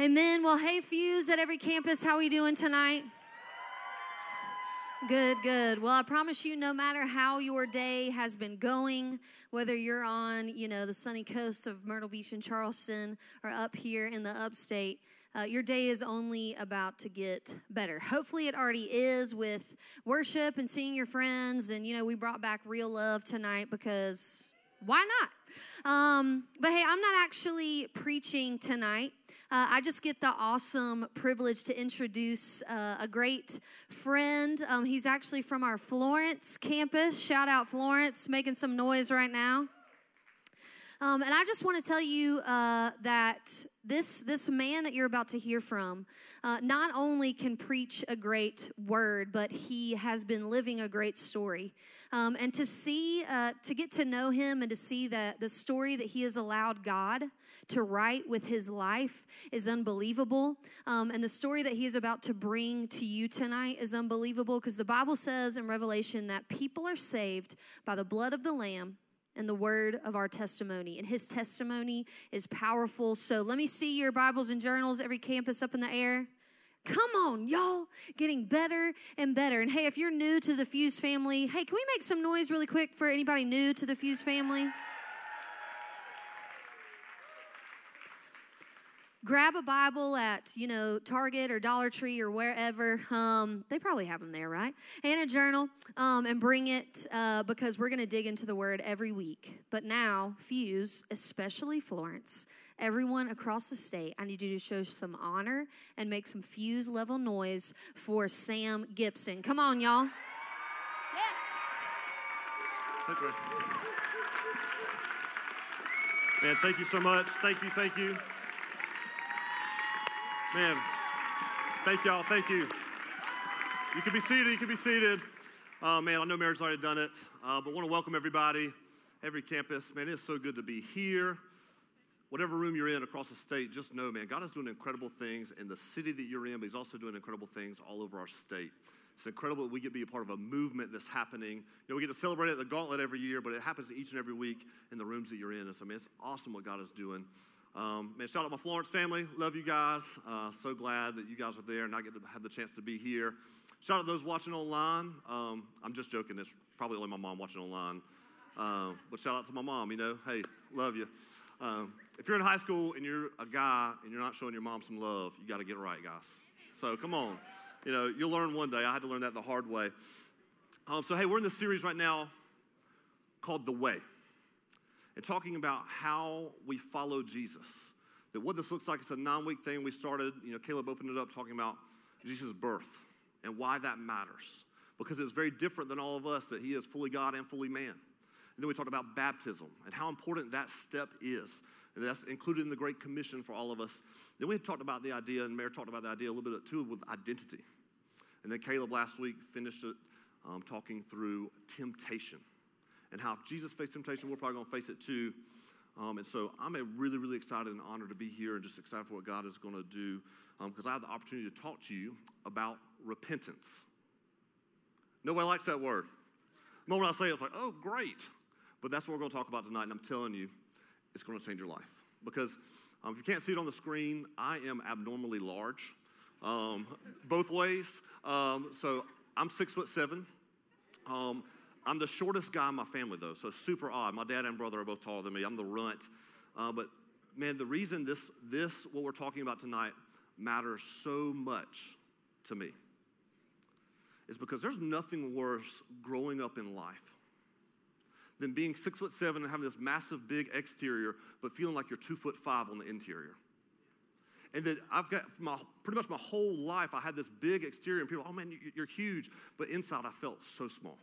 Amen. Well, hey, Fuse at every campus, how are we doing tonight? Good, good. Well, I promise you, no matter how your day has been going, whether you're on, you know, the sunny coast of Myrtle Beach and Charleston or up here in the upstate, uh, your day is only about to get better. Hopefully, it already is with worship and seeing your friends. And, you know, we brought back real love tonight because why not? Um, but hey, I'm not actually preaching tonight. Uh, I just get the awesome privilege to introduce uh, a great friend. Um, he's actually from our Florence campus. Shout out Florence, making some noise right now. Um, and I just want to tell you uh, that this this man that you're about to hear from uh, not only can preach a great word, but he has been living a great story. Um, and to see, uh, to get to know him, and to see that the story that he has allowed God to write with his life is unbelievable. Um, and the story that he is about to bring to you tonight is unbelievable because the Bible says in Revelation that people are saved by the blood of the Lamb and the word of our testimony. And his testimony is powerful. So let me see your Bibles and journals, every campus up in the air. Come on, y'all, getting better and better. And hey, if you're new to the Fuse family, hey, can we make some noise really quick for anybody new to the Fuse family? Grab a Bible at, you know, Target or Dollar Tree or wherever. Um, they probably have them there, right? And a journal um, and bring it uh, because we're going to dig into the Word every week. But now, Fuse, especially Florence, everyone across the state, I need you to show some honor and make some Fuse level noise for Sam Gibson. Come on, y'all. Yes. Thanks, man. Man, thank you so much. Thank you, thank you. Man, thank y'all. Thank you. You can be seated. You can be seated. Uh, man, I know Mary's already done it, uh, but want to welcome everybody, every campus. Man, it's so good to be here. Whatever room you're in across the state, just know, man, God is doing incredible things in the city that you're in, but He's also doing incredible things all over our state. It's incredible that we get to be a part of a movement that's happening. You know, we get to celebrate at the Gauntlet every year, but it happens each and every week in the rooms that you're in. And so, man, it's awesome what God is doing. Um, man, shout out my Florence family. Love you guys. Uh, so glad that you guys are there and I get to have the chance to be here. Shout out to those watching online. Um, I'm just joking. It's probably only my mom watching online. Um, but shout out to my mom. You know, hey, love you. Um, if you're in high school and you're a guy and you're not showing your mom some love, you got to get it right, guys. So come on. You know, you'll learn one day. I had to learn that the hard way. Um, so, hey, we're in this series right now called The Way and talking about how we follow Jesus. That what this looks like, it's a nine week thing. We started, you know, Caleb opened it up talking about Jesus' birth and why that matters. Because it's very different than all of us that he is fully God and fully man. And then we talked about baptism and how important that step is. And that's included in the Great Commission for all of us. Then we talked about the idea, and Mayor talked about the idea a little bit too with identity. And then Caleb last week finished it um, talking through temptation and how if Jesus faced temptation, we're probably going to face it too. Um, and so I'm really, really excited and honored to be here and just excited for what God is going to do because um, I have the opportunity to talk to you about repentance. Nobody likes that word. The moment I say it, it's like, oh, great. But that's what we're going to talk about tonight. And I'm telling you, it's going to change your life. Because um, if you can't see it on the screen, I am abnormally large, um, both ways. Um, so I'm six foot seven. I'm the shortest guy in my family, though, so super odd. My dad and brother are both taller than me. I'm the runt. Uh, but man, the reason this, this, what we're talking about tonight, matters so much to me is because there's nothing worse growing up in life than being six foot seven and having this massive big exterior, but feeling like you're two foot five on the interior. And that I've got my, pretty much my whole life, I had this big exterior, and people, oh man, you're huge. But inside, I felt so small.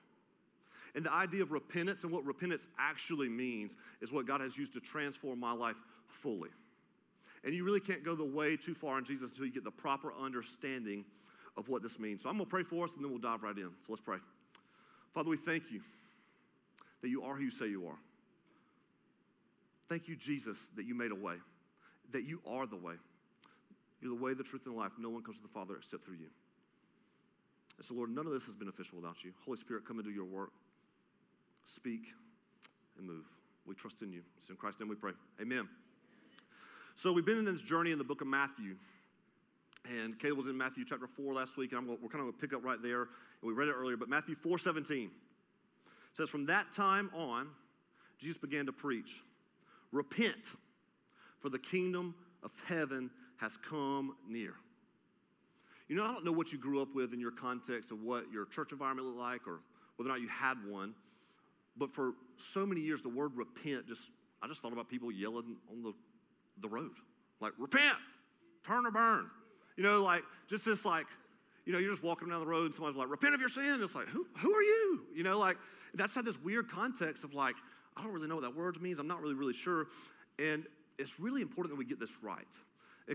And the idea of repentance and what repentance actually means is what God has used to transform my life fully. And you really can't go the way too far in Jesus until you get the proper understanding of what this means. So I'm going to pray for us and then we'll dive right in. So let's pray. Father, we thank you that you are who you say you are. Thank you, Jesus, that you made a way, that you are the way. You're the way, the truth, and the life. No one comes to the Father except through you. And so, Lord, none of this is beneficial without you. Holy Spirit, come and do your work speak, and move. We trust in you. It's in Christ's name we pray. Amen. So we've been in this journey in the book of Matthew. And Caleb was in Matthew chapter 4 last week, and I'm going, we're kind of going to pick up right there. And we read it earlier, but Matthew 4 17 says, From that time on, Jesus began to preach, Repent, for the kingdom of heaven has come near. You know, I don't know what you grew up with in your context of what your church environment looked like or whether or not you had one, but for so many years, the word repent just, I just thought about people yelling on the, the road, like, repent, turn or burn. You know, like, just this, like, you know, you're just walking down the road and somebody's like, repent of your sin. It's like, who, who are you? You know, like, that's had this weird context of like, I don't really know what that word means. I'm not really, really sure. And it's really important that we get this right.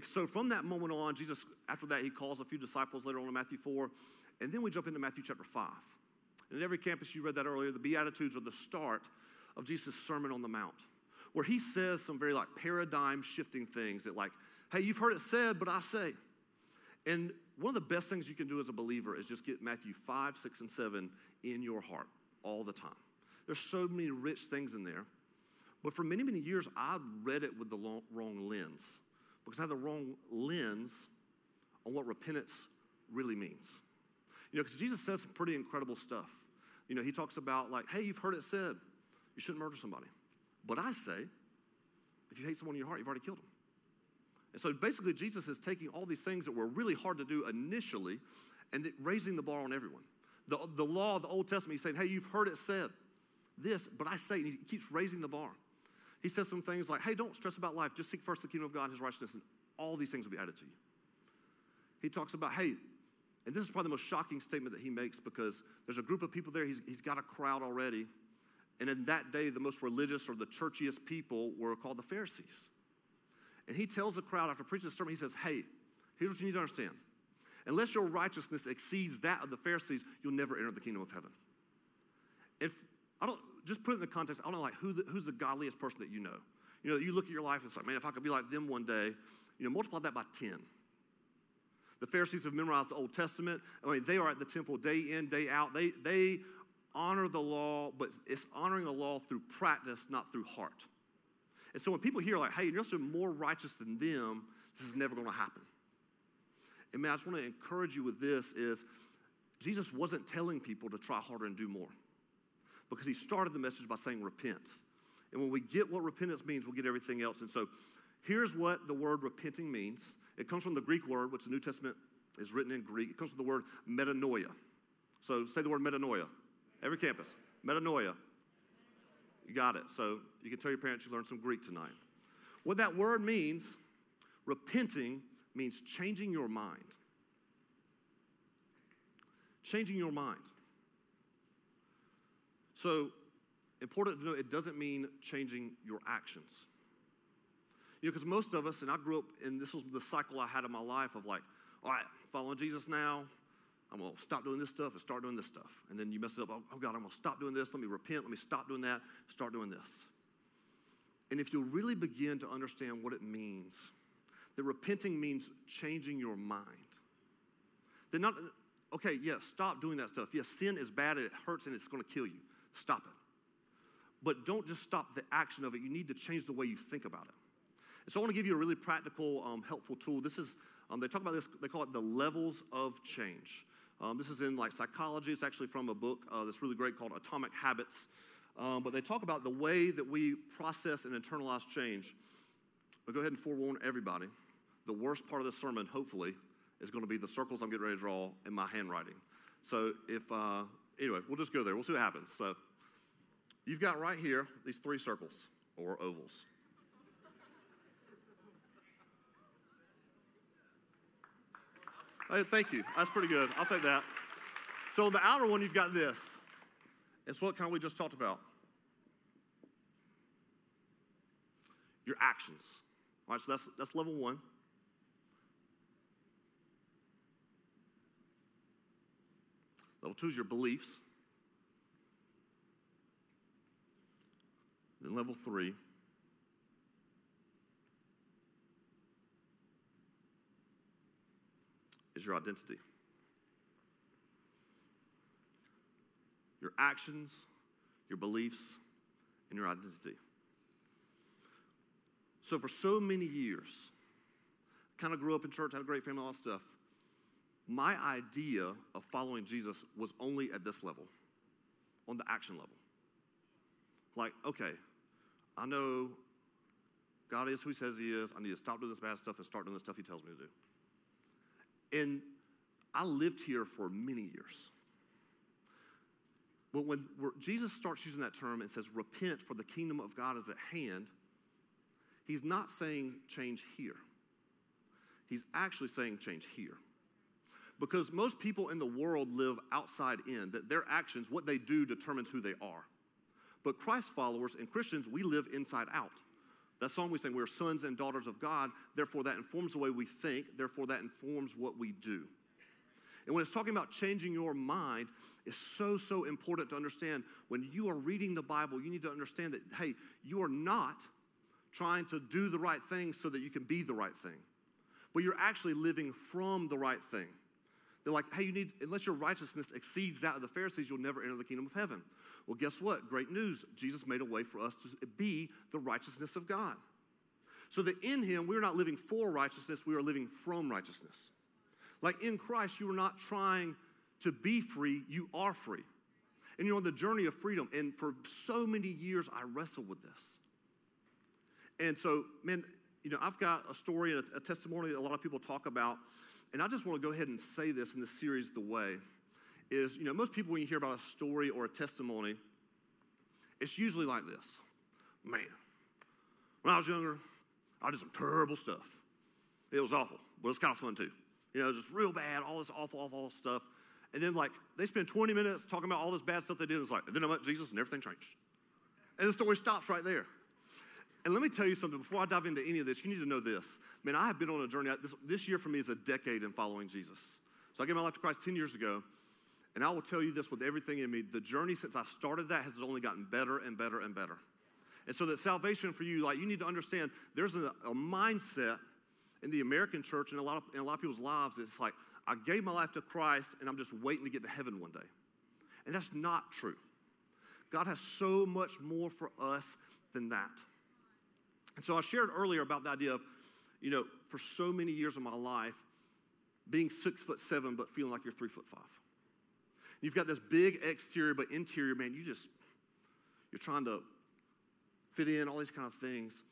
So from that moment on, Jesus, after that, he calls a few disciples later on in Matthew 4. And then we jump into Matthew chapter 5. And at every campus, you read that earlier, the Beatitudes are the start of Jesus' Sermon on the Mount, where he says some very like paradigm shifting things that, like, hey, you've heard it said, but I say. And one of the best things you can do as a believer is just get Matthew 5, 6, and 7 in your heart all the time. There's so many rich things in there. But for many, many years, I read it with the long, wrong lens because I had the wrong lens on what repentance really means. You know, because Jesus says some pretty incredible stuff. You know, he talks about, like, hey, you've heard it said, you shouldn't murder somebody. But I say, if you hate someone in your heart, you've already killed them. And so basically, Jesus is taking all these things that were really hard to do initially and raising the bar on everyone. The, the law of the Old Testament, he's saying, hey, you've heard it said this, but I say, and he keeps raising the bar. He says some things like, hey, don't stress about life. Just seek first the kingdom of God his righteousness, and all these things will be added to you. He talks about, hey, and this is probably the most shocking statement that he makes because there's a group of people there, he's, he's got a crowd already. And in that day, the most religious or the churchiest people were called the Pharisees. And he tells the crowd after preaching the sermon, he says, Hey, here's what you need to understand. Unless your righteousness exceeds that of the Pharisees, you'll never enter the kingdom of heaven. If I don't just put it in the context, I don't know like who the, who's the godliest person that you know. You know, you look at your life and it's like, man, if I could be like them one day, you know, multiply that by 10. The Pharisees have memorized the Old Testament. I mean, they are at the temple day in, day out. They, they honor the law, but it's honoring the law through practice, not through heart. And so when people hear, like, hey, you're also more righteous than them, this is never going to happen. And man, I just want to encourage you with this is Jesus wasn't telling people to try harder and do more because he started the message by saying repent. And when we get what repentance means, we'll get everything else. And so here's what the word repenting means it comes from the Greek word, which the New Testament is written in Greek. It comes from the word metanoia. So say the word metanoia. Every campus, metanoia. You got it. So you can tell your parents you learned some Greek tonight. What that word means, repenting, means changing your mind. Changing your mind. So, important to know, it doesn't mean changing your actions. You know, because most of us, and I grew up, and this was the cycle I had in my life of like, all right, following Jesus now, I'm gonna stop doing this stuff and start doing this stuff. And then you mess it up, oh, oh God, I'm gonna stop doing this, let me repent, let me stop doing that, start doing this. And if you'll really begin to understand what it means, that repenting means changing your mind. Then not, okay, yeah, stop doing that stuff. Yes, sin is bad and it hurts and it's gonna kill you. Stop it. But don't just stop the action of it, you need to change the way you think about it. So I want to give you a really practical, um, helpful tool. This is, um, they talk about this, they call it the levels of change. Um, this is in like psychology. It's actually from a book uh, that's really great called Atomic Habits. Um, but they talk about the way that we process and internalize change. I'll go ahead and forewarn everybody. The worst part of this sermon, hopefully, is going to be the circles I'm getting ready to draw in my handwriting. So if, uh, anyway, we'll just go there. We'll see what happens. So you've got right here these three circles or ovals. Thank you. That's pretty good. I'll take that. So the outer one, you've got this. It's what kind of we just talked about. Your actions. All right, so that's, that's level one. Level two is your beliefs. Then level three is your identity. Your actions, your beliefs, and your identity. So for so many years, kind of grew up in church, had a great family, all that stuff. My idea of following Jesus was only at this level, on the action level. Like, okay, I know God is who He says He is. I need to stop doing this bad stuff and start doing the stuff He tells me to do. And I lived here for many years. But when Jesus starts using that term and says, repent for the kingdom of God is at hand, he's not saying change here. He's actually saying change here. Because most people in the world live outside in, that their actions, what they do, determines who they are. But Christ followers and Christians, we live inside out. That song we sing, we're sons and daughters of God, therefore that informs the way we think, therefore that informs what we do. And when it's talking about changing your mind, it's so, so important to understand when you are reading the Bible, you need to understand that, hey, you are not trying to do the right thing so that you can be the right thing, but you're actually living from the right thing. They're like, hey, you need, unless your righteousness exceeds that of the Pharisees, you'll never enter the kingdom of heaven. Well, guess what? Great news. Jesus made a way for us to be the righteousness of God. So that in Him, we're not living for righteousness, we are living from righteousness. Like in Christ, you are not trying to be free, you are free. And you're on the journey of freedom. And for so many years, I wrestled with this. And so, man, you know, I've got a story and a, a testimony that a lot of people talk about. And I just want to go ahead and say this in this series, The Way, is, you know, most people, when you hear about a story or a testimony, it's usually like this Man, when I was younger, I did some terrible stuff. It was awful, but it was kind of fun too. You know, just real bad, all this awful, awful stuff. And then, like, they spend 20 minutes talking about all this bad stuff they did. And it's like, and then I met Jesus and everything changed. And the story stops right there. And let me tell you something before I dive into any of this, you need to know this. Man, I have been on a journey. This, this year for me is a decade in following Jesus. So I gave my life to Christ 10 years ago. And I will tell you this with everything in me the journey since I started that has only gotten better and better and better. And so that salvation for you, like you need to understand there's a, a mindset in the American church and a lot of in a lot of people's lives, it's like, I gave my life to Christ and I'm just waiting to get to heaven one day. And that's not true. God has so much more for us than that. And so I shared earlier about the idea of, you know, for so many years of my life, being six foot seven, but feeling like you're three foot five. You've got this big exterior, but interior, man, you just, you're trying to fit in, all these kind of things.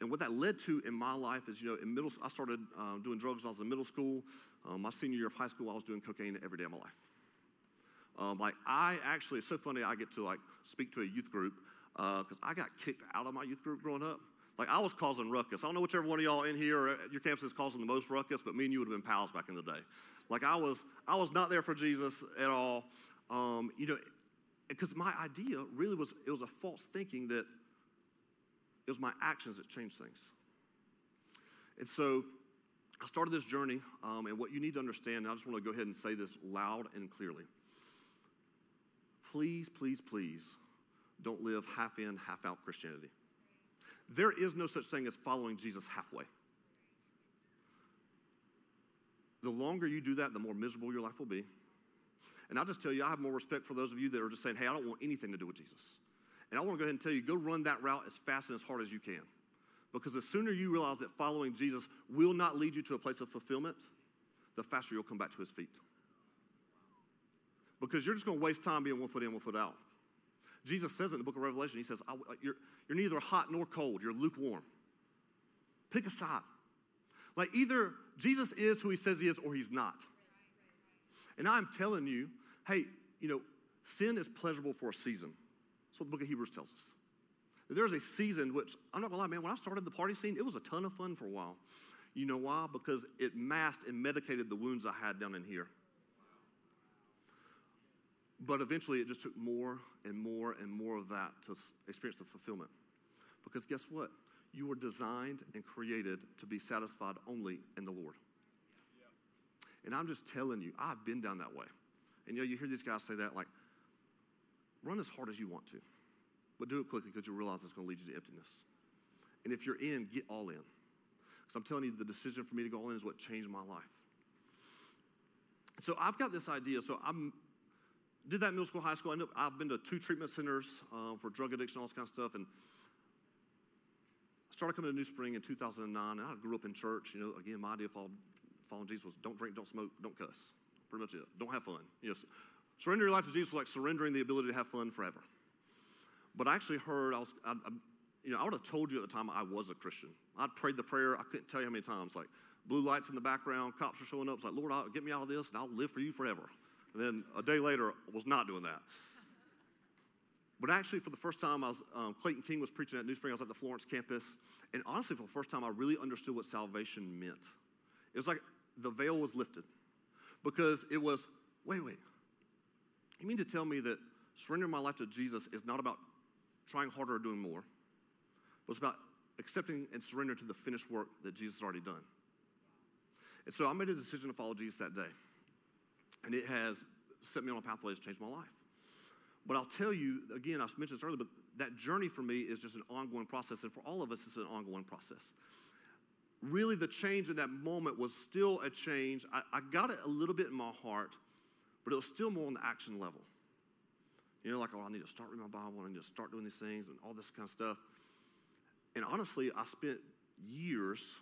And what that led to in my life is, you know, in middle, I started uh, doing drugs when I was in middle school. Um, my senior year of high school, I was doing cocaine every day of my life. Um, like I actually, it's so funny. I get to like speak to a youth group because uh, I got kicked out of my youth group growing up. Like I was causing ruckus. I don't know whichever one of y'all in here or your campus is causing the most ruckus, but me and you would have been pals back in the day. Like I was, I was not there for Jesus at all. Um, you know, because my idea really was it was a false thinking that it was my actions that changed things. And so I started this journey, um, and what you need to understand, I just want to go ahead and say this loud and clearly. Please, please, please don't live half in, half out Christianity. There is no such thing as following Jesus halfway. The longer you do that, the more miserable your life will be. And I'll just tell you, I have more respect for those of you that are just saying, hey, I don't want anything to do with Jesus. And I want to go ahead and tell you, go run that route as fast and as hard as you can. Because the sooner you realize that following Jesus will not lead you to a place of fulfillment, the faster you'll come back to his feet. Because you're just going to waste time being one foot in, one foot out. Jesus says in the book of Revelation, He says, you're, you're neither hot nor cold, you're lukewarm. Pick a side. Like either Jesus is who He says He is or He's not. And I'm telling you, hey, you know, sin is pleasurable for a season. That's what the book of Hebrews tells us. There's a season which, I'm not gonna lie, man, when I started the party scene, it was a ton of fun for a while. You know why? Because it masked and medicated the wounds I had down in here. But eventually, it just took more and more and more of that to experience the fulfillment. Because guess what? You were designed and created to be satisfied only in the Lord. And I'm just telling you, I've been down that way. And you know, you hear these guys say that, like, run as hard as you want to, but do it quickly because you realize it's going to lead you to emptiness. And if you're in, get all in. Because I'm telling you, the decision for me to go all in is what changed my life. So I've got this idea. So I'm did that middle school, high school. I have been to two treatment centers uh, for drug addiction, all this kind of stuff. And started coming to NewSpring in 2009, and I grew up in church. You know, again, my idea of following, following Jesus was don't drink, don't smoke, don't cuss. Pretty much it. Don't have fun. You know, surrender your life to Jesus was like surrendering the ability to have fun forever. But I actually heard, I was, I, I, you know, I would have told you at the time I was a Christian. I'd prayed the prayer, I couldn't tell you how many times. Like, blue lights in the background, cops are showing up. It's like, Lord, I'll, get me out of this, and I'll live for you forever. And then a day later, was not doing that. But actually, for the first time, I was um, Clayton King was preaching at NewSpring. I was at the Florence campus, and honestly, for the first time, I really understood what salvation meant. It was like the veil was lifted because it was, wait, wait. You mean to tell me that surrendering my life to Jesus is not about trying harder or doing more, but it's about accepting and surrendering to the finished work that Jesus has already done. And so I made a decision to follow Jesus that day. And it has set me on a pathway that's changed my life. But I'll tell you, again, I mentioned this earlier, but that journey for me is just an ongoing process. And for all of us, it's an ongoing process. Really, the change in that moment was still a change. I, I got it a little bit in my heart, but it was still more on the action level. You know, like, oh, I need to start reading my Bible, and I need to start doing these things and all this kind of stuff. And honestly, I spent years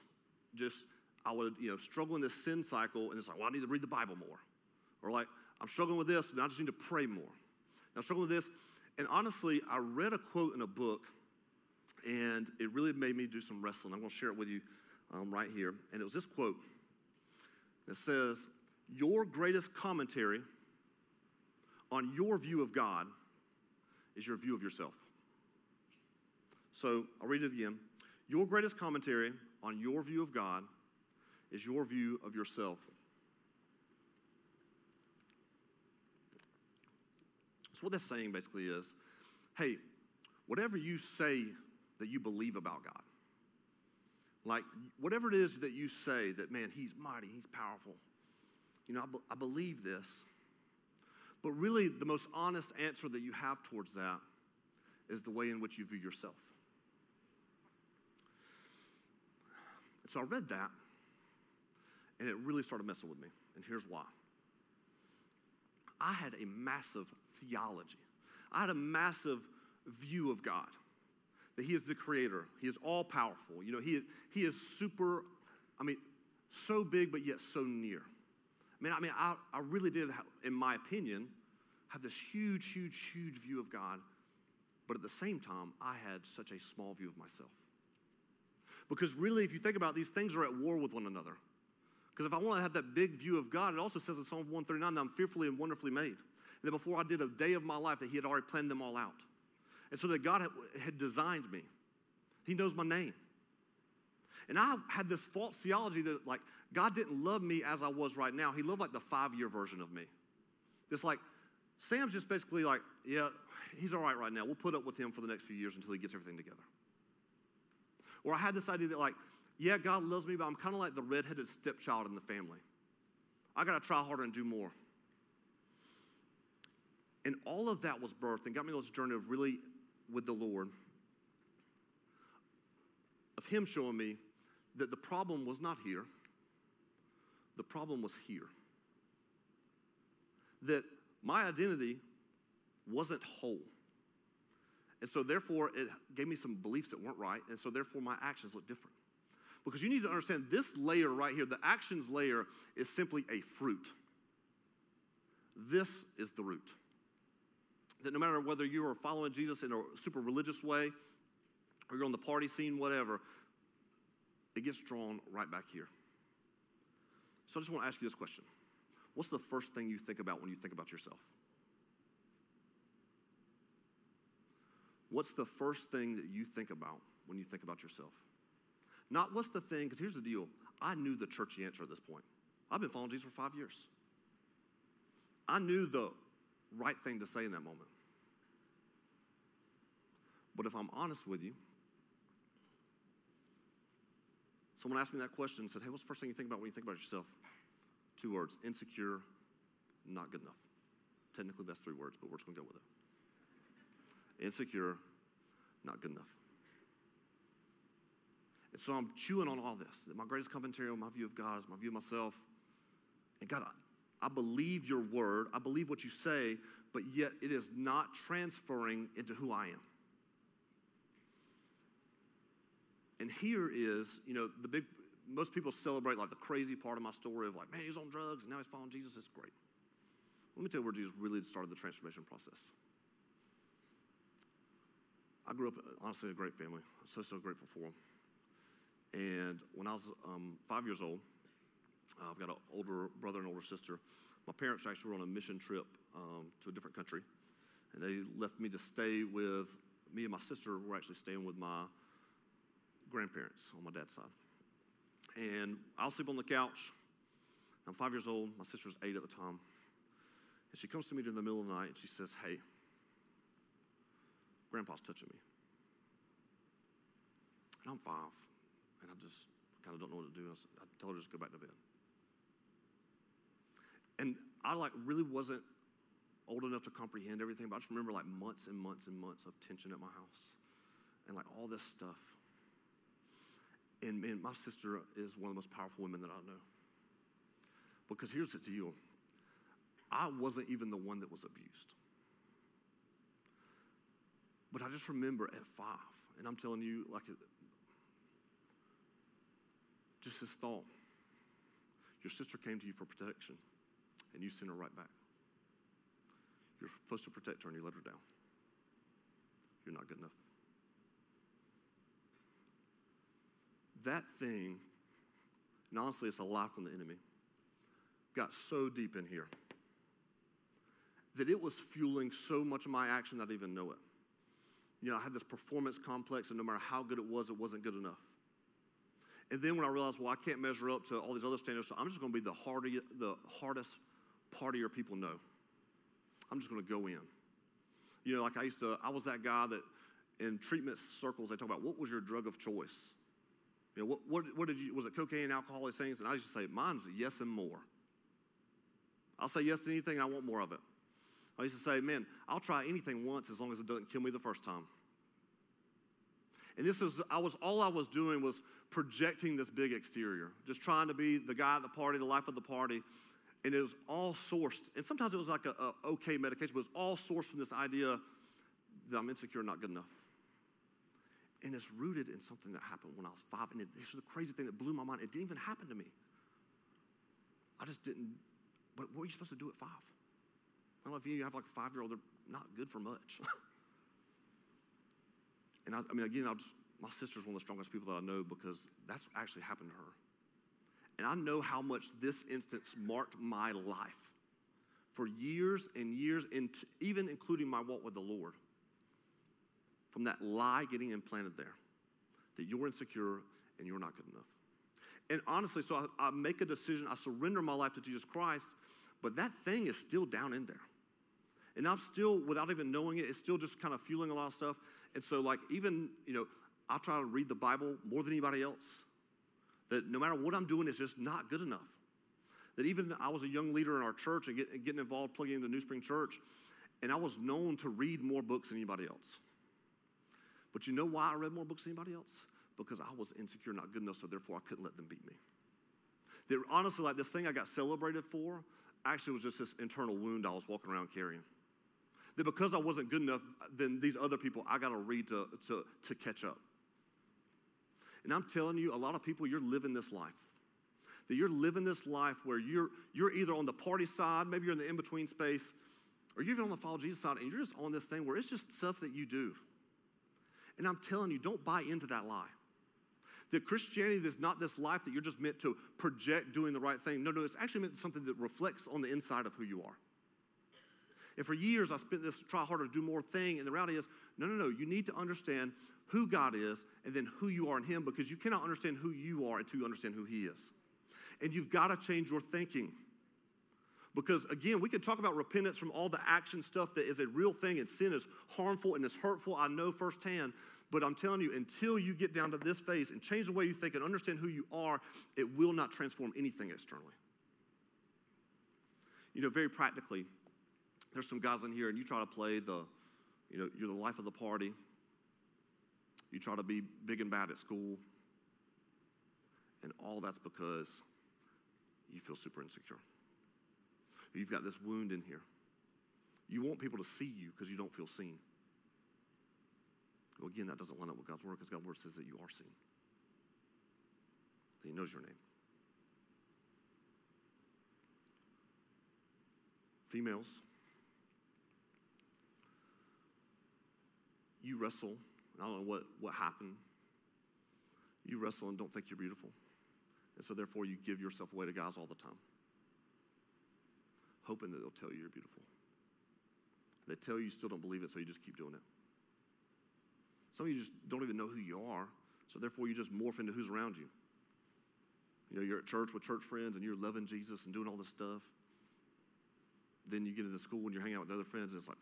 just, I would, you know, struggle in this sin cycle, and it's like, well, I need to read the Bible more. Or like, I'm struggling with this, and I just need to pray more. And I'm struggling with this. And honestly, I read a quote in a book, and it really made me do some wrestling. I'm going to share it with you um, right here. And it was this quote. It says, Your greatest commentary on your view of God is your view of yourself. So I'll read it again. Your greatest commentary on your view of God is your view of yourself. So, what that's saying basically is hey, whatever you say that you believe about God, like whatever it is that you say that, man, he's mighty, he's powerful, you know, I, be- I believe this. But really, the most honest answer that you have towards that is the way in which you view yourself. So I read that, and it really started messing with me. And here's why I had a massive theology, I had a massive view of God that He is the creator, He is all powerful. You know, He, he is super, I mean, so big, but yet so near. I mean, I mean, I, I really did, in my opinion, have this huge, huge, huge view of God, but at the same time, I had such a small view of myself. Because really, if you think about it, these things are at war with one another. Because if I want to have that big view of God, it also says in Psalm 139 that I'm fearfully and wonderfully made. And that before I did a day of my life, that He had already planned them all out. And so that God had designed me. He knows my name. And I had this false theology that, like, God didn't love me as I was right now. He loved, like, the five year version of me. It's like, Sam's just basically like, yeah, he's all right right now. We'll put up with him for the next few years until he gets everything together. Or I had this idea that, like, yeah, God loves me, but I'm kind of like the redheaded stepchild in the family. I got to try harder and do more. And all of that was birthed and got me on this journey of really with the Lord, of Him showing me that the problem was not here, the problem was here. That my identity wasn't whole. And so, therefore, it gave me some beliefs that weren't right. And so, therefore, my actions looked different. Because you need to understand this layer right here, the actions layer, is simply a fruit. This is the root. That no matter whether you are following Jesus in a super religious way or you're on the party scene, whatever, it gets drawn right back here. So I just want to ask you this question What's the first thing you think about when you think about yourself? What's the first thing that you think about when you think about yourself? Not what's the thing, because here's the deal I knew the churchy answer at this point. I've been following Jesus for five years. I knew the right thing to say in that moment. But if I'm honest with you, someone asked me that question and said, Hey, what's the first thing you think about when you think about yourself? Two words insecure, not good enough. Technically, that's three words, but we're just going to go with it. Insecure, not good enough. And so I'm chewing on all this. My greatest commentary on my view of God is my view of myself. And God, I, believe your word, I believe what you say, but yet it is not transferring into who I am. and here is, you know, the big, most people celebrate like the crazy part of my story of like, man, he's on drugs and now he's following Jesus. It's great. Let me tell you where Jesus really started the transformation process. I grew up, honestly, a great family. I'm so, so grateful for them. And when I was um, five years old, I've got an older brother and older sister. My parents actually were on a mission trip um, to a different country, and they left me to stay with me and my sister. Were actually staying with my grandparents on my dad's side. And I'll sleep on the couch. I'm five years old. My sister's eight at the time. And she comes to me in the middle of the night and she says, Hey, Grandpa's touching me. And I'm five. I just kind of don't know what to do. I, I told her to just go back to bed. And I like really wasn't old enough to comprehend everything, but I just remember like months and months and months of tension at my house and like all this stuff. And man, my sister is one of the most powerful women that I know. Because here's the deal I wasn't even the one that was abused. But I just remember at five, and I'm telling you, like, just this thought your sister came to you for protection, and you sent her right back. You're supposed to protect her, and you let her down. You're not good enough. That thing, and honestly, it's a lie from the enemy, got so deep in here that it was fueling so much of my action that I didn't even know it. You know, I had this performance complex, and no matter how good it was, it wasn't good enough. And then when I realized, well, I can't measure up to all these other standards, so I'm just going to be the, hardy, the hardest partier people know. I'm just going to go in. You know, like I used to, I was that guy that in treatment circles, they talk about what was your drug of choice? You know, what, what, what did you, was it cocaine, alcohol, these things? And I used to say, mine's yes and more. I'll say yes to anything, I want more of it. I used to say, man, I'll try anything once as long as it doesn't kill me the first time. And this is, I was, all I was doing was projecting this big exterior, just trying to be the guy at the party, the life of the party. And it was all sourced. And sometimes it was like a, a okay medication, but it was all sourced from this idea that I'm insecure, not good enough. And it's rooted in something that happened when I was five. And it, this is the crazy thing that blew my mind. It didn't even happen to me. I just didn't. But what are you supposed to do at five? I don't know if you have like a five year old, they're not good for much. and I, I mean, again, just, my sister's one of the strongest people that I know because that's actually happened to her. And I know how much this instance marked my life for years and years, and even including my walk with the Lord. From that lie getting implanted there that you're insecure and you're not good enough. And honestly, so I, I make a decision, I surrender my life to Jesus Christ, but that thing is still down in there. And I'm still, without even knowing it, it's still just kind of fueling a lot of stuff. And so, like, even, you know, I try to read the Bible more than anybody else. That no matter what I'm doing, it's just not good enough. That even I was a young leader in our church and get, getting involved, plugging into NewSpring Church, and I was known to read more books than anybody else. But you know why I read more books than anybody else? Because I was insecure, not good enough, so therefore I couldn't let them beat me. That honestly, like this thing I got celebrated for actually was just this internal wound I was walking around carrying that because I wasn't good enough, then these other people, I got to read to, to, to catch up. And I'm telling you, a lot of people, you're living this life. That you're living this life where you're, you're either on the party side, maybe you're in the in between space, or you're even on the follow Jesus side, and you're just on this thing where it's just stuff that you do. And I'm telling you, don't buy into that lie. That Christianity is not this life that you're just meant to project doing the right thing. No, no, it's actually meant something that reflects on the inside of who you are. And for years, I spent this try harder to do more thing. And the reality is, no, no, no. You need to understand who God is and then who you are in Him because you cannot understand who you are until you understand who He is. And you've got to change your thinking. Because again, we can talk about repentance from all the action stuff that is a real thing, and sin is harmful and it's hurtful. I know firsthand. But I'm telling you, until you get down to this phase and change the way you think and understand who you are, it will not transform anything externally. You know, very practically, there's some guys in here and you try to play the, you know, you're the life of the party. You try to be big and bad at school. And all that's because you feel super insecure. You've got this wound in here. You want people to see you because you don't feel seen. Well, again, that doesn't line up with God's word because God's word says that you are seen. He knows your name. Females, you wrestle, I don't know what, what happened. You wrestle and don't think you're beautiful. And so, therefore, you give yourself away to guys all the time, hoping that they'll tell you you're beautiful. They tell you you still don't believe it, so you just keep doing it. Some of you just don't even know who you are, so therefore you just morph into who's around you. You know, you're at church with church friends and you're loving Jesus and doing all this stuff. Then you get into school and you're hanging out with other friends, and it's like,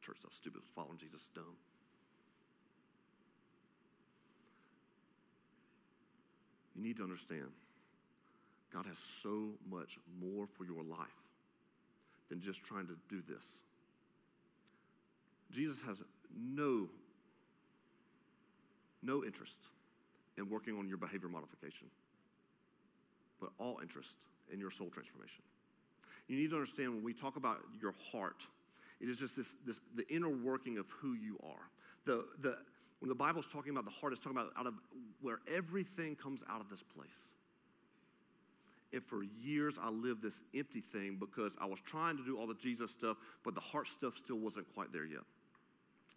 church stuff stupid, following Jesus is dumb. You need to understand God has so much more for your life than just trying to do this. Jesus has no no interest in working on your behavior modification, but all interest in your soul transformation. You need to understand when we talk about your heart, it is just this, this the inner working of who you are. The, the, when the Bible's talking about the heart, it's talking about out of where everything comes out of this place. And for years, I lived this empty thing because I was trying to do all the Jesus stuff, but the heart stuff still wasn't quite there yet.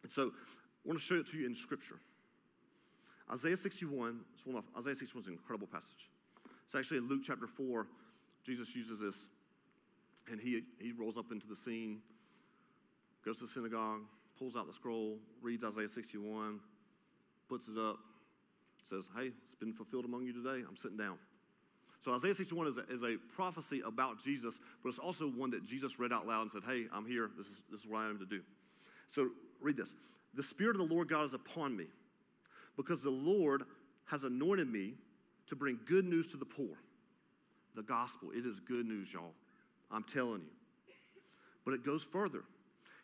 And so I want to show it to you in Scripture. Isaiah 61, it's one of, Isaiah 61 is an incredible passage. It's actually in Luke chapter 4. Jesus uses this, and he, he rolls up into the scene, goes to the synagogue, pulls out the scroll, reads Isaiah 61, puts it up, says, Hey, it's been fulfilled among you today. I'm sitting down. So Isaiah 61 is a, is a prophecy about Jesus, but it's also one that Jesus read out loud and said, Hey, I'm here. This is, this is what I am to do. So read this. The Spirit of the Lord God is upon me because the Lord has anointed me to bring good news to the poor. The gospel, it is good news, y'all. I'm telling you. But it goes further.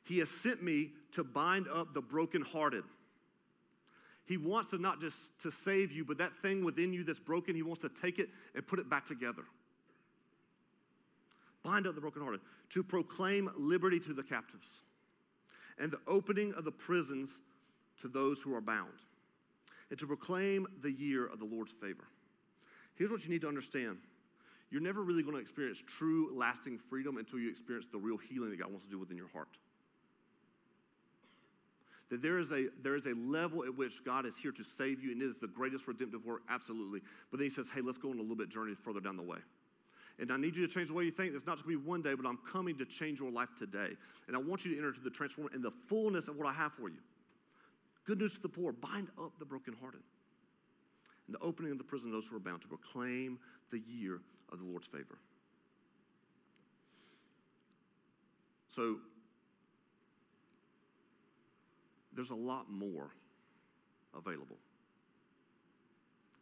He has sent me to bind up the brokenhearted. He wants to not just to save you, but that thing within you that's broken, he wants to take it and put it back together. Bind up the brokenhearted, to proclaim liberty to the captives, and the opening of the prisons to those who are bound and to proclaim the year of the Lord's favor. Here's what you need to understand you're never really going to experience true, lasting freedom until you experience the real healing that God wants to do within your heart. That there is, a, there is a level at which God is here to save you, and it is the greatest redemptive work, absolutely. But then He says, hey, let's go on a little bit journey further down the way. And I need you to change the way you think. It's not just going to be one day, but I'm coming to change your life today. And I want you to enter into the transform in the fullness of what I have for you. Good news to the poor, bind up the brokenhearted. And the opening of the prison, those who are bound to proclaim the year of the Lord's favor. So, there's a lot more available.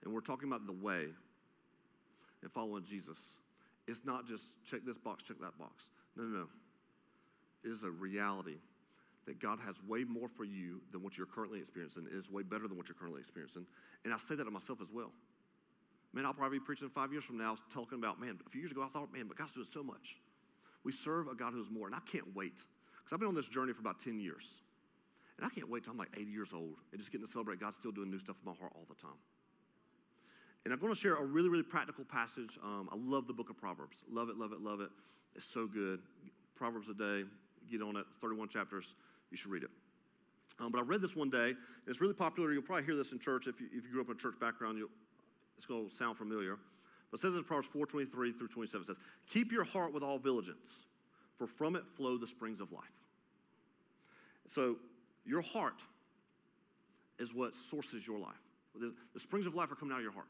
And we're talking about the way and following Jesus. It's not just check this box, check that box. No, no, no. It is a reality that God has way more for you than what you're currently experiencing. It is way better than what you're currently experiencing. And I say that to myself as well. Man, I'll probably be preaching five years from now talking about, man, a few years ago I thought, man, but God's doing so much. We serve a God who's more, and I can't wait. Because I've been on this journey for about 10 years. And I can't wait till I'm like 80 years old and just getting to celebrate God's still doing new stuff in my heart all the time. And I'm going to share a really, really practical passage. Um, I love the book of Proverbs. Love it, love it, love it. It's so good. Proverbs a day, get on it. It's 31 chapters. You should read it. Um, but I read this one day. it's really popular. You'll probably hear this in church. If you, if you grew up in a church background, it's going to sound familiar. But it says in Proverbs 4.23 through 27, it says, Keep your heart with all diligence, for from it flow the springs of life. So, your heart is what sources your life. The, the springs of life are coming out of your heart.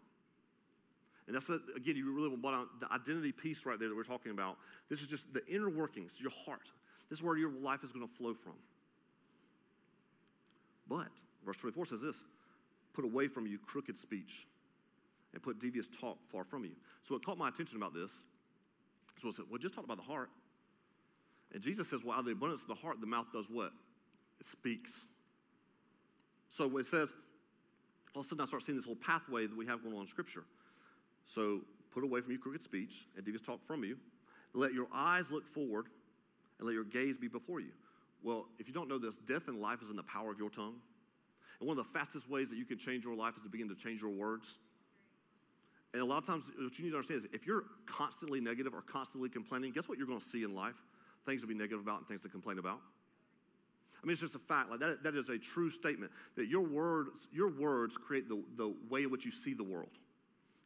And that's, a, again, you really want the identity piece right there that we're talking about. This is just the inner workings, your heart. This is where your life is going to flow from. But, verse 24 says this put away from you crooked speech and put devious talk far from you. So it caught my attention about this. So I said, well, just talk about the heart. And Jesus says, well, out of the abundance of the heart, the mouth does what? It speaks. So it says, all of a sudden I start seeing this whole pathway that we have going on in Scripture. So put away from you crooked speech and devious talk from you. Let your eyes look forward and let your gaze be before you. Well, if you don't know this, death and life is in the power of your tongue. And one of the fastest ways that you can change your life is to begin to change your words. And a lot of times, what you need to understand is if you're constantly negative or constantly complaining, guess what you're going to see in life? Things to be negative about and things to complain about. I mean, it's just a fact. Like that, that is a true statement that your words, your words create the, the way in which you see the world.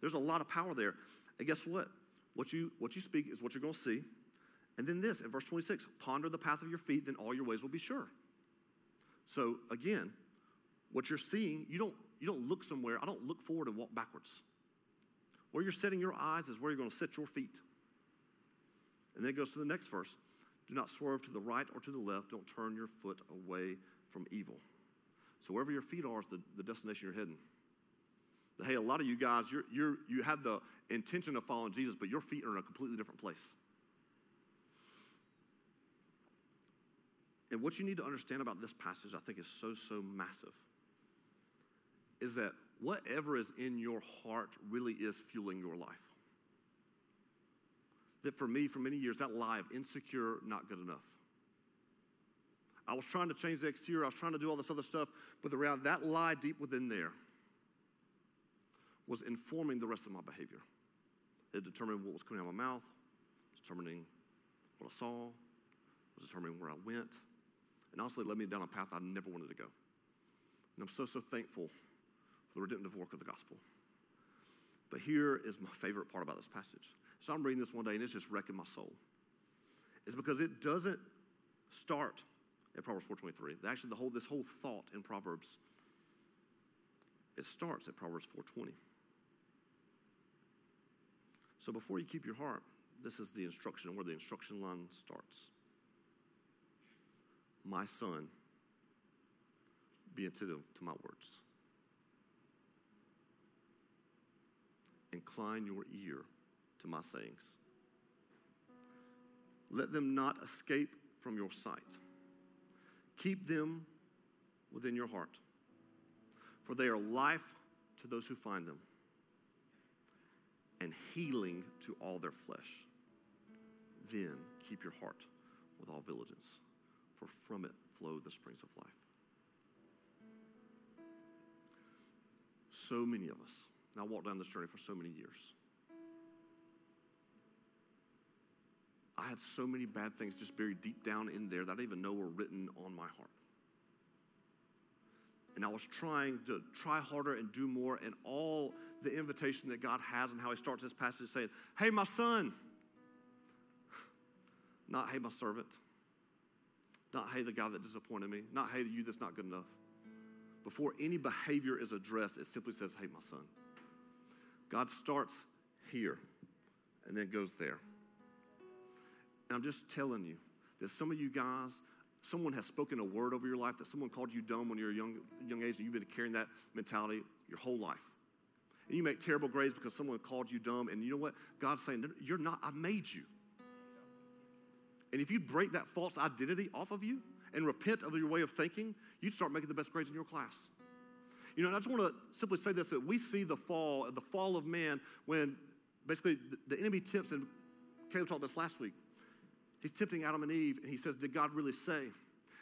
There's a lot of power there. And guess what? What you, what you speak is what you're going to see. And then this in verse 26 ponder the path of your feet, then all your ways will be sure. So again, what you're seeing, you don't, you don't look somewhere. I don't look forward and walk backwards. Where you're setting your eyes is where you're going to set your feet. And then it goes to the next verse Do not swerve to the right or to the left. Don't turn your foot away from evil. So wherever your feet are is the, the destination you're heading. Hey, a lot of you guys, you're, you're, you have the intention of following Jesus, but your feet are in a completely different place. And what you need to understand about this passage, I think, is so, so massive, is that whatever is in your heart really is fueling your life. That for me, for many years, that lie of insecure, not good enough. I was trying to change the exterior, I was trying to do all this other stuff, but reality, that lie deep within there was informing the rest of my behavior. It determined what was coming out of my mouth, determining what I saw, was determining where I went, and honestly led me down a path I never wanted to go. And I'm so, so thankful for the redemptive work of the gospel. But here is my favorite part about this passage. So I'm reading this one day and it's just wrecking my soul. It's because it doesn't start at Proverbs 4:23. Actually, the whole this whole thought in Proverbs it starts at Proverbs 4:20. So before you keep your heart, this is the instruction where the instruction line starts. My son, be attentive to my words. Incline your ear my sayings. Let them not escape from your sight. Keep them within your heart, for they are life to those who find them and healing to all their flesh. Then keep your heart with all vigilance, for from it flow the springs of life. So many of us, and I walked down this journey for so many years. I had so many bad things just buried deep down in there that I didn't even know were written on my heart. And I was trying to try harder and do more, and all the invitation that God has and how He starts this passage saying, Hey, my son. Not, hey, my servant. Not, hey, the guy that disappointed me. Not, hey, you that's not good enough. Before any behavior is addressed, it simply says, hey, my son. God starts here and then goes there. And I'm just telling you that some of you guys, someone has spoken a word over your life, that someone called you dumb when you were a young, young age, and you've been carrying that mentality your whole life. And you make terrible grades because someone called you dumb, and you know what? God's saying, You're not, I made you. And if you break that false identity off of you and repent of your way of thinking, you'd start making the best grades in your class. You know, and I just want to simply say this that we see the fall, the fall of man when basically the enemy tempts, and Caleb talked this last week. He's tempting Adam and Eve, and he says, Did God really say?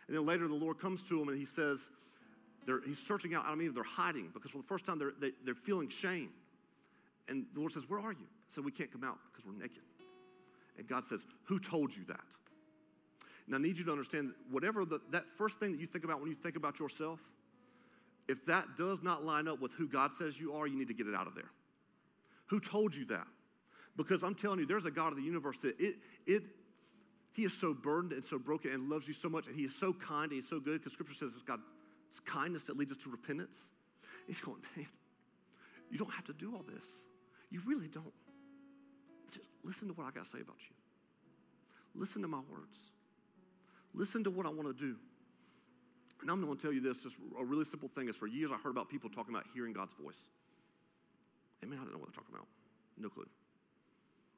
And then later the Lord comes to him and he says, He's searching out Adam and Eve, they're hiding because for the first time they're, they, are they are feeling shame. And the Lord says, Where are you? Said, We can't come out because we're naked. And God says, Who told you that? And I need you to understand whatever the, that first thing that you think about when you think about yourself, if that does not line up with who God says you are, you need to get it out of there. Who told you that? Because I'm telling you, there's a God of the universe that it, it, he is so burdened and so broken and loves you so much, and he is so kind and he's so good because scripture says it's God's kindness that leads us to repentance. He's going, man, you don't have to do all this. You really don't. Just listen to what I got to say about you. Listen to my words. Listen to what I want to do. And I'm going to tell you this, just a really simple thing is for years I heard about people talking about hearing God's voice. And man, I didn't know what they're talking about. No clue.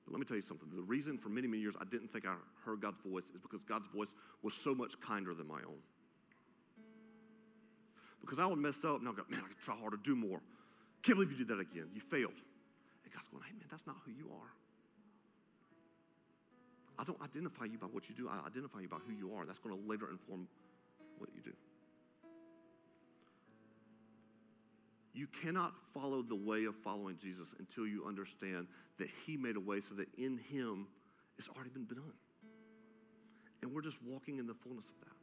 But let me tell you something. The reason for many, many years I didn't think I heard God's voice is because God's voice was so much kinder than my own. Because I would mess up and I'd go, man, I could try harder, to do more. Can't believe you did that again. You failed. And God's going, hey, man, that's not who you are. I don't identify you by what you do, I identify you by who you are. That's going to later inform what you do. You cannot follow the way of following Jesus until you understand that He made a way so that in Him it's already been done. And we're just walking in the fullness of that.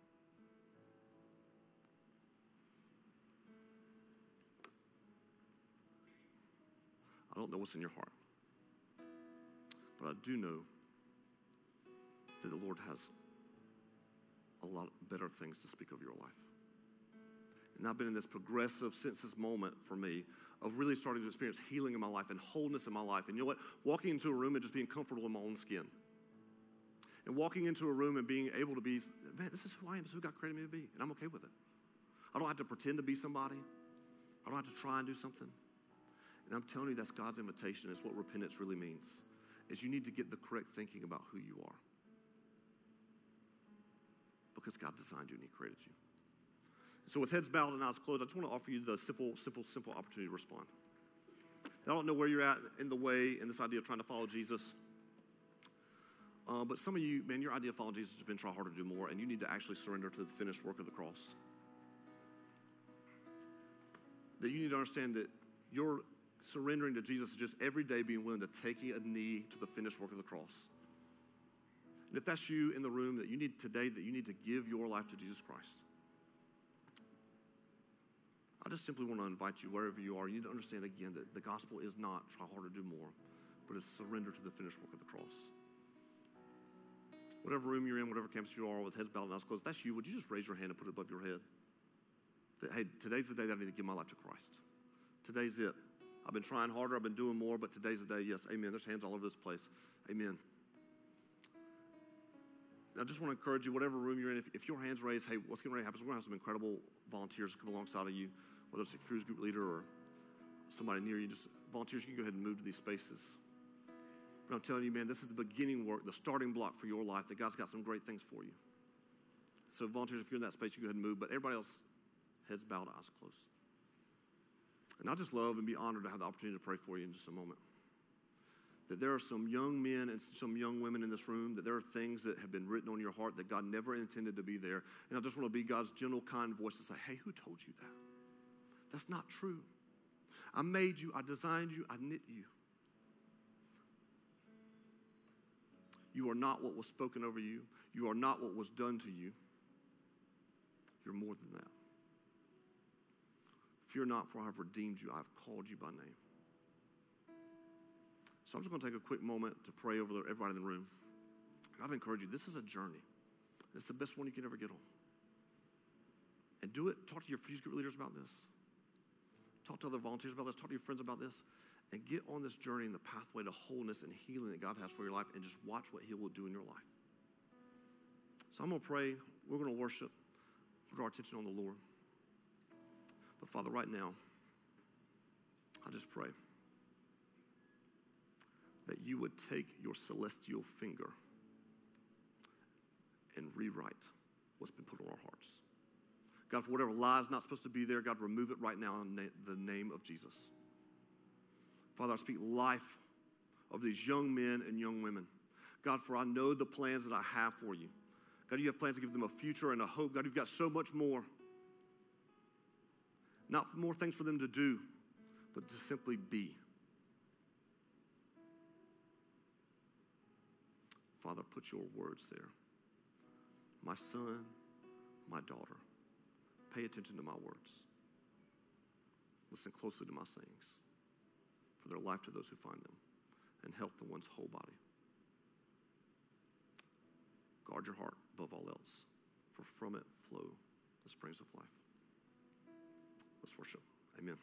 I don't know what's in your heart, but I do know that the Lord has a lot better things to speak of your life. And I've been in this progressive this moment for me of really starting to experience healing in my life and wholeness in my life. And you know what? Walking into a room and just being comfortable in my own skin. And walking into a room and being able to be, man, this is who I am, this is who God created me to be. And I'm okay with it. I don't have to pretend to be somebody. I don't have to try and do something. And I'm telling you, that's God's invitation. It's what repentance really means. Is you need to get the correct thinking about who you are. Because God designed you and He created you. So with heads bowed and eyes closed, I just want to offer you the simple, simple, simple opportunity to respond. I don't know where you're at in the way in this idea of trying to follow Jesus. Uh, but some of you, man, your idea of following Jesus has been try harder to do more, and you need to actually surrender to the finished work of the cross. That you need to understand that your surrendering to Jesus is just every day being willing to take a knee to the finished work of the cross. And if that's you in the room that you need today, that you need to give your life to Jesus Christ. I just simply want to invite you, wherever you are, you need to understand again that the gospel is not try harder to do more, but it's surrender to the finished work of the cross. Whatever room you're in, whatever campus you are, with heads bowed and eyes closed, that's you, would you just raise your hand and put it above your head? That, hey, today's the day that I need to give my life to Christ. Today's it. I've been trying harder, I've been doing more, but today's the day. Yes, amen. There's hands all over this place. Amen. I just want to encourage you, whatever room you're in, if, if your hand's raised, hey, what's ready to happen we're going to have some incredible volunteers come alongside of you, whether it's a fuse group leader or somebody near you, just volunteers, you can go ahead and move to these spaces. But I'm telling you, man, this is the beginning work, the starting block for your life, that God's got some great things for you. So, volunteers, if you're in that space, you go ahead and move, but everybody else, heads bowed, eyes closed. And I just love and be honored to have the opportunity to pray for you in just a moment. That there are some young men and some young women in this room, that there are things that have been written on your heart that God never intended to be there. And I just want to be God's gentle, kind voice to say, hey, who told you that? That's not true. I made you, I designed you, I knit you. You are not what was spoken over you. You are not what was done to you. You're more than that. Fear not, for I have redeemed you. I have called you by name. So I'm just going to take a quick moment to pray over everybody in the room. I'd encourage you, this is a journey. It's the best one you can ever get on. And do it. Talk to your fuse group leaders about this. Talk to other volunteers about this. Talk to your friends about this. And get on this journey in the pathway to wholeness and healing that God has for your life and just watch what He will do in your life. So I'm going to pray. We're going to worship. Put our attention on the Lord. But Father, right now, I just pray that you would take your celestial finger and rewrite what's been put on our hearts. God, for whatever lie is not supposed to be there, God, remove it right now in the name of Jesus. Father, I speak life of these young men and young women. God, for I know the plans that I have for you. God, you have plans to give them a future and a hope. God, you've got so much more. Not more things for them to do, but to simply be. Father, put your words there. My son, my daughter, pay attention to my words. Listen closely to my sayings, for their life to those who find them, and health to one's whole body. Guard your heart above all else, for from it flow the springs of life. Let's worship. Amen.